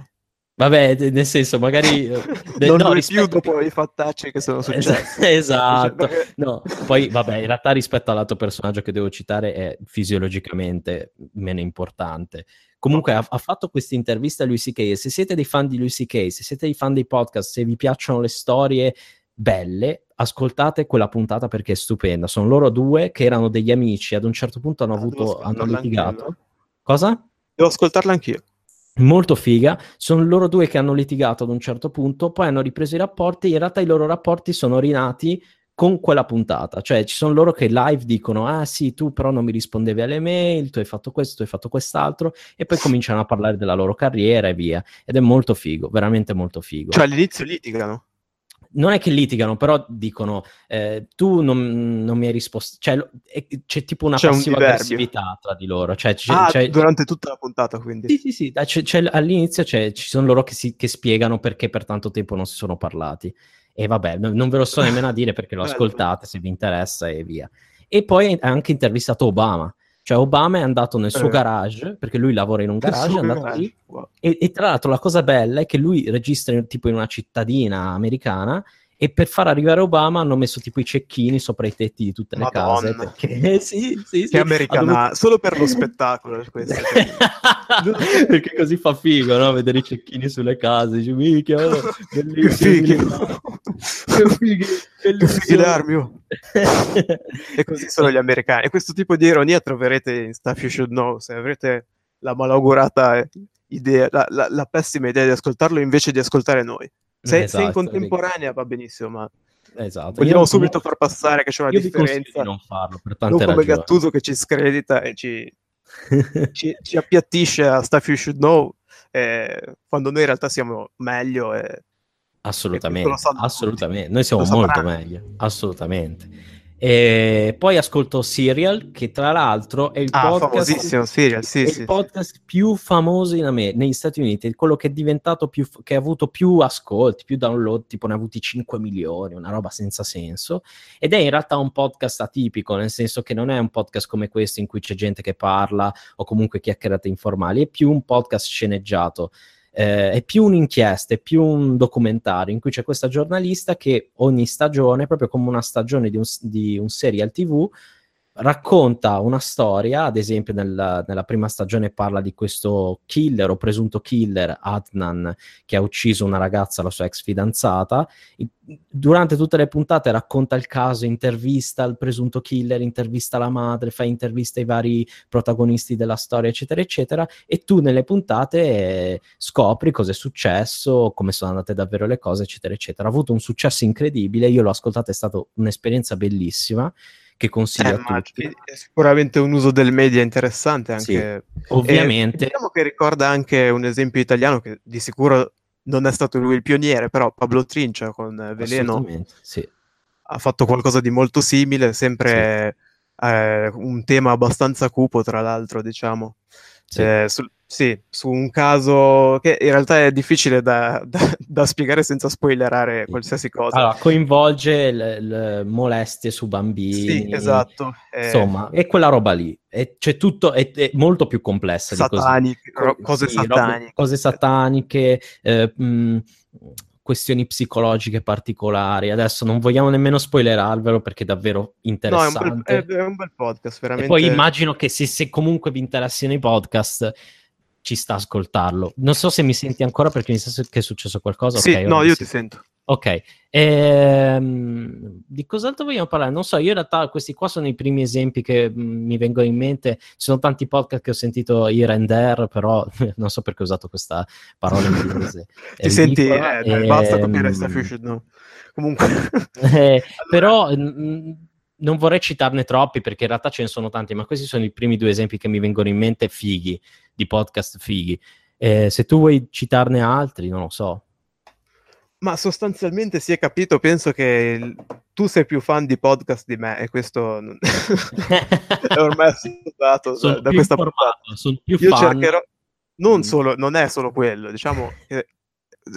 Vabbè, nel senso, magari... eh, de- non no, rispetto- più dopo i fattacci che sono Es- successi. esatto. Perché- No, poi vabbè, in realtà rispetto all'altro personaggio che devo citare è fisiologicamente meno importante. Comunque ha, ha fatto questa intervista a Louis C.K. e se siete dei fan di Louis C.K., se siete dei fan dei podcast, se vi piacciono le storie belle, ascoltate quella puntata perché è stupenda. Sono loro due che erano degli amici, ad un certo punto hanno, Ah, avuto, hanno litigato. anch'io. Cosa? Devo ascoltarla anch'io. Molto figa, sono loro due che hanno litigato ad un certo punto, poi hanno ripreso i rapporti, in realtà i loro rapporti sono rinati con quella puntata, cioè ci sono loro che live dicono ah sì tu però non mi rispondevi alle mail, tu hai fatto questo, tu hai fatto quest'altro e poi cominciano a parlare della loro carriera e via ed è molto figo, veramente molto figo. Cioè all'inizio litigano. Non è che litigano, però dicono eh, tu non, non mi hai risposto, cioè c'è tipo una C'è un passiva diverbio. aggressività tra di loro, cioè c'è- ah, c'è- durante tutta la puntata quindi. sì, sì, sì, dai, c'è- c'è- all'inizio c'è- ci sono loro che, si- che spiegano perché per tanto tempo non si sono parlati. E vabbè, no- non ve lo sto nemmeno a dire perché lo ascoltate se vi interessa e via. E poi ha anche intervistato Obama. Cioè Obama è andato nel suo Eh. garage, perché lui lavora in un garage, è andato lì. Wow. E, e tra l'altro la cosa bella è che lui registra in- tipo in una cittadina americana e per far arrivare Obama hanno messo tipo i cecchini sopra i tetti di tutte le case. Madonna. Perché sì, sì. Che americana, dovuto- solo per lo spettacolo questo. perché così fa figo, no? Vedere i cecchini sulle case, dici, minchia, oh, che bellissimo, fighi. che fighi, Che bellissimo." fighi l'armi, oh. E così sono gli americani. E questo tipo di ironia troverete in Stuff You Should Know. Se avrete la malaugurata idea, la, la- la pessima idea di ascoltarlo invece di ascoltare noi. Se, se Esatto, in contemporanea va benissimo, ma esatto. vogliamo Io- subito far passare che c'è una io differenza. di non farlo per Non tante come ragioni. Gattuso che ci scredita e ci, ci, ci appiattisce a Stuff You Should Know eh, quando noi in realtà siamo meglio. E... Assolutamente, assolutamente. Noi siamo molto meglio, assolutamente. E poi ascolto Serial, che tra l'altro è il Ah, podcast, serial, sì, è sì. il podcast più famoso in Amer- negli Stati Uniti, quello che è diventato più, che ha avuto più ascolti, più download, tipo ne ha avuti 5 milioni, una roba senza senso. Ed è in realtà un podcast atipico, nel senso che non è un podcast come questo in cui c'è gente che parla o comunque chiacchierate informali, è più un podcast sceneggiato. Eh, è più un'inchiesta, è più un documentario in cui c'è questa giornalista che ogni stagione, proprio come una stagione di un, di un serial TV, racconta una storia, ad esempio nella, nella prima stagione parla di questo killer o presunto killer, Adnan, che ha ucciso una ragazza, la sua ex fidanzata. Durante tutte le puntate racconta il caso, intervista il presunto killer, intervista la madre, fa interviste ai vari protagonisti della storia, eccetera, eccetera, e tu nelle puntate eh, scopri cosa è successo, come sono andate davvero le cose, eccetera, eccetera. Ha avuto un successo incredibile, io l'ho ascoltato, è stata un'esperienza bellissima che consiglio Eh, a tutti. è sicuramente un uso del media interessante Sì, anche. Ovviamente, Eh, diciamo che ricorda anche un esempio italiano che di sicuro non è stato lui il pioniere, però Pablo Trincia con Veleno sì. ha fatto qualcosa di molto simile, sempre eh, un tema abbastanza cupo, tra l'altro, diciamo. Sì. Eh, sul- sì, su un caso che in realtà è difficile da, da- da spiegare senza spoilerare qualsiasi cosa. Allora, coinvolge le, le molestie su bambini. sì, esatto. eh, Insomma, è quella roba lì. E c'è tutto, è, è molto più complessa sataniche, cose Sì, sataniche. cose sataniche, eh, mh, questioni psicologiche particolari. Adesso non vogliamo nemmeno spoilerarvelo perché è davvero No, è un, interessante. bel, è- è un bel podcast, e veramente. poi immagino che se, se comunque vi interessino i podcast, ci sta a ascoltarlo. Non so se mi senti ancora perché mi sa che è successo qualcosa. Sì, Ok, no, io sì. ti sento. Ok, ehm, di cos'altro vogliamo parlare? Non so, io in realtà questi qua sono i primi esempi che mh, mi vengono in mente. Ci sono tanti podcast che ho sentito here and there, però non so perché ho usato questa parola inglese. Ti senti, ridicola, eh, dai, basta copiare ehm, Should Know. Comunque, eh, però mh, non vorrei citarne troppi perché in realtà ce ne sono tanti, ma questi sono i primi due esempi che mi vengono in mente fighi, di podcast fighi. Eh, se tu vuoi citarne altri, non lo so. Ma sostanzialmente si è capito, penso che il- tu sei più fan di podcast di me e questo è ormai sono da, da questa puntata. Io fan. cercherò, non, Mm. solo, non è solo quello, diciamo, che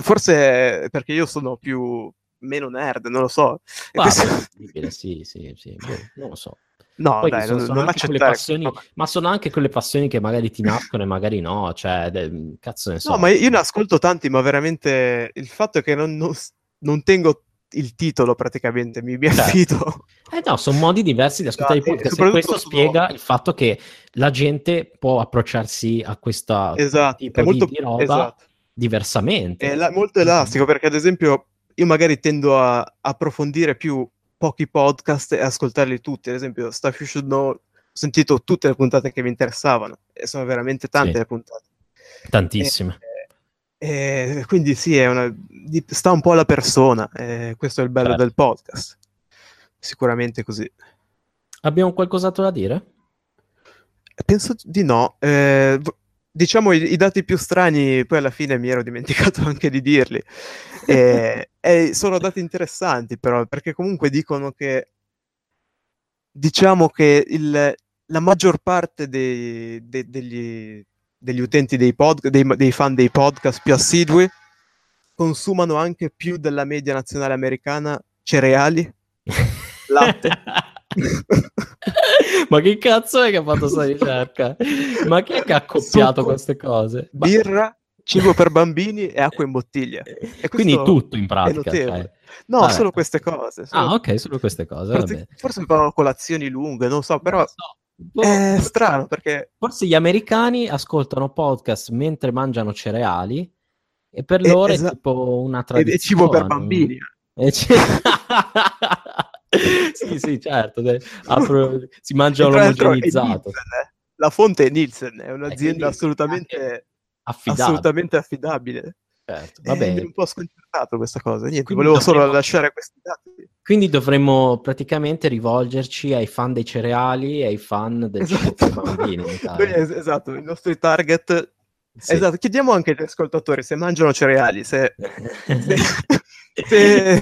forse perché io sono più meno nerd, non lo so. Guarda, questo- sì, sì, sì, boh, non lo so. No, Poi dai, sono, non, sono non accettare. passioni, ma sono anche quelle passioni che magari ti nascono e magari no, cioè, de- cazzo ne so. No, ma io ne ascolto tanti, ma veramente il fatto è che non, non- non tengo il titolo praticamente, mi, mi Certo. affido. Eh no, sono modi diversi di ascoltare i Esatto, e podcast e questo sono- spiega il fatto che la gente può approcciarsi a questa Esatto, tipo molto di, di roba esatto. diversamente. È la- molto elastico perché ad esempio io magari tendo a approfondire più pochi podcast e ascoltarli tutti. Ad esempio, Stuff You Should Know, ho sentito tutte le puntate che mi interessavano e sono veramente tante Sì. le puntate. Tantissime. E, e quindi sì, è una, sta un po' alla persona, questo è il bello Certo. del podcast. Sicuramente così. Abbiamo qualcos'altro da dire? Penso di no. Eh, diciamo i, i dati più strani, poi alla fine mi ero dimenticato anche di dirli. E, e sono dati interessanti, però, perché comunque dicono che diciamo che il- la maggior parte dei- de- degli, degli utenti dei, pod, dei, dei fan dei podcast più assidui consumano anche più della media nazionale americana cereali, latte. Ma che cazzo è che ha fatto questa ricerca? Ma chi è che ha accoppiato Succo, queste cose? Birra, cibo per bambini e acqua in bottiglia. E Quindi tutto in è pratica. cioè. No, Vabbè. solo queste cose. solo- Ah, ok, solo queste cose. forse, forse fanno colazioni lunghe, non so, però so. Boh, è strano perché Forse gli americani ascoltano podcast mentre mangiano cereali e per loro esa- è tipo una è, tradizione. è cibo per bambini. E c- sì, sì, certo. Apro- Si mangia tra l'altro è omogenizzato. Nielsen, eh. La fonte è Nielsen, è un'azienda quindi assolutamente, affidabile. assolutamente affidabile. Certo, va bene. è un po' sconcertato questa cosa. Niente, Quindi volevo solo dovremmo- lasciare questi dati. Quindi dovremmo praticamente rivolgerci ai fan dei cereali e ai fan del cibo Esatto. bambini. Quindi, es- esatto, i nostri target. Sì. Esatto, chiediamo anche agli ascoltatori se mangiano cereali, se, se, se-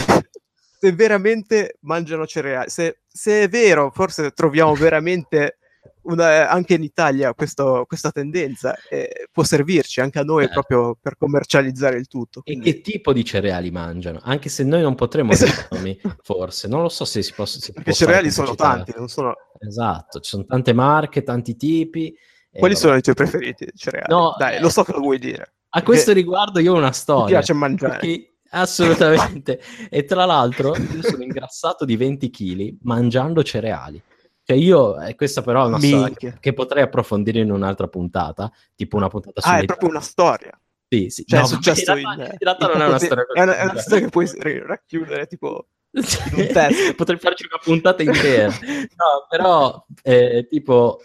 se veramente mangiano cereali. Se, se è vero, forse troviamo veramente una- anche in Italia questo- questa tendenza e può servirci anche a noi Certo. proprio per commercializzare il tutto. E Quindi, che tipo di cereali mangiano? Anche se noi non potremo Esatto. dirli, forse. Non lo so se si possono. Perché i cereali sono tanti, non sono... Esatto, ci sono tante marche, tanti tipi. e Quali vabbè. sono i tuoi preferiti? Cereali? No, Dai, eh, lo so cosa vuoi dire. A questo riguardo io ho una storia. piace mangiare. Perché- assolutamente. e tra l'altro io sono ingrassato di 20 kg mangiando cereali. Cioè io, e questa però è una storia Minchia. che, che potrei approfondire in un'altra puntata, tipo una puntata Ah, è proprio una storia. Sì, sì. Cioè, No, è successo in realtà, in realtà non è una storia È una, è una storia che puoi racchiudere tipo. Potrei farci una puntata intera. No, però, eh, tipo,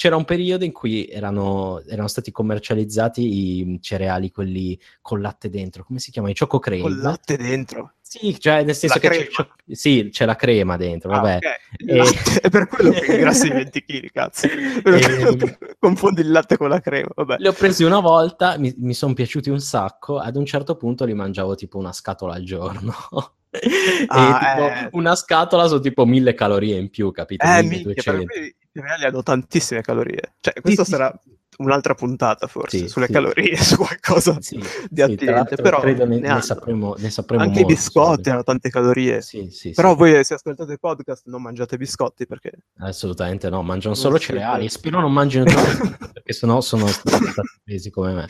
c'era un periodo in cui erano, erano stati commercializzati i cereali, quelli con latte dentro. Come si chiama? I Choco Crave. Con latte dentro. Sì, cioè, nel senso La che c'è, crema. c'è- sì, c'è la crema dentro, Ah, vabbè. ok. Il E- latte- È per quello che ingrassi i 20 kg, cazzo. E- Confondi il latte con la crema, vabbè. Li ho presi una volta, mi, mi sono piaciuti un sacco, ad un certo punto li mangiavo tipo una scatola al giorno. e Ah, tipo, eh. una scatola sono tipo mille calorie in più, capito? Eh, 1200. minchia, per cui i cereali hanno tantissime calorie. Cioè, questa sì, sarà un'altra puntata, forse, Sì, sulle sì. calorie, su qualcosa Sì, di sì, attinente. Però credo ne, ne ne sapremo, ne sapremo Anche i molto, biscotti sì. hanno tante calorie. Sì, sì, Però sì. voi, se ascoltate il podcast, non mangiate biscotti perché... Assolutamente no, mangiano solo cereali spero non mangino perché sennò sono stati presi come me.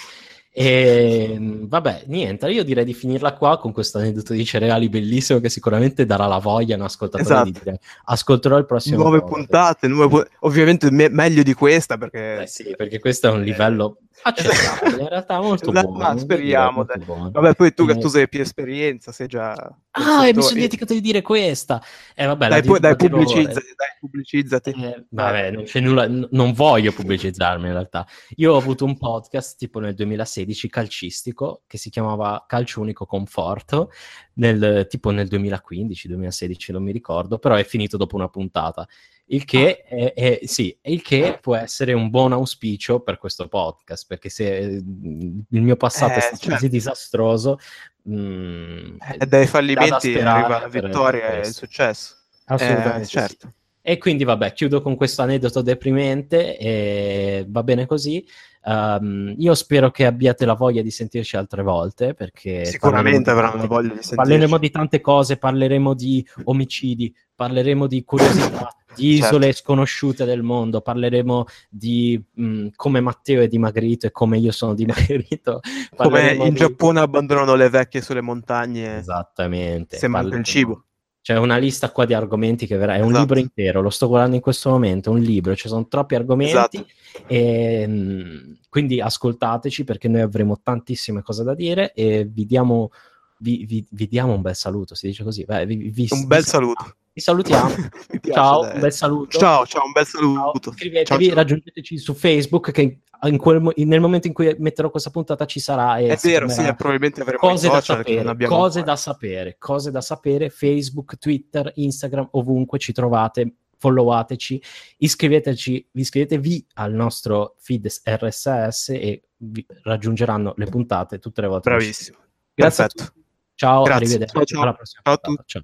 E vabbè, niente, io direi di finirla qua con questo aneddoto di cereali bellissimo che sicuramente darà la voglia a un ascoltatore di Esatto. dire ascolterò il prossimo Nuove podcast". puntate, nuove pu- ovviamente me- meglio di questa perché... Eh sì, perché questo è un livello accettabile, in realtà molto La- buono. ma speriamo, molto buono. Vabbè, poi tu che Eh, tu sei più esperienza, sei già... Ah, mi sono dimenticato di dire questa. Eh, vabbè, Dai, poi, dai, pubblicizzati, dai, pubblicizzati. Eh, vabbè, non c'è nulla, n- non voglio pubblicizzarmi in realtà. Io ho avuto un podcast tipo nel 2016 calcistico che si chiamava Calcio Unico Conforto, nel, tipo nel 2015-2016, non mi ricordo, però è finito dopo una puntata. Il che, Ah. è, è- sì, il che può essere un buon auspicio per questo podcast, perché se eh, il mio passato è Eh, stato certo. così disastroso, mm, E dai fallimenti sperare arriva la vittoria e il successo. Assolutamente Eh, sì. certo. E quindi vabbè, chiudo con questo aneddoto deprimente e va bene così. Um, io spero che abbiate la voglia di sentirci altre volte perché Sicuramente avranno di- voglia di sentirci. Parleremo di tante cose, parleremo di omicidi, parleremo di curiosità, di Certo. isole sconosciute del mondo, parleremo di mh, come Matteo è dimagrito e come io sono dimagrito. Come in di- Giappone abbandonano le vecchie sulle montagne Esattamente. se manca il cibo. C'è una lista qua di argomenti che verrà, è un Esatto. libro intero, lo sto guardando in questo momento, è un libro, ci sono troppi argomenti Esatto. e mh, quindi ascoltateci perché noi avremo tantissime cose da dire e vi diamo vi, vi, vi, diamo un bel saluto, si dice così. Beh, vi, un bel saluto. Vi salutiamo. ciao, un bel saluto. Ciao, ciao, un bel saluto. Ciao. Iscrivetevi, ciao, raggiungeteci su Facebook che quel, nel momento in cui metterò questa puntata ci sarà. è vero, sì, probabilmente avremo cose da sapere, cose da sapere, cose da sapere, Facebook, Twitter, Instagram, ovunque ci trovate, followateci, iscriveteci, iscrivetevi al nostro feed RSS e vi raggiungeranno le puntate tutte le volte. Bravissimo. Grazie Perfetto. Ciao, Grazie. arrivederci. Ciao, ciao. Alla prossima. Ciao a tutti. Ciao.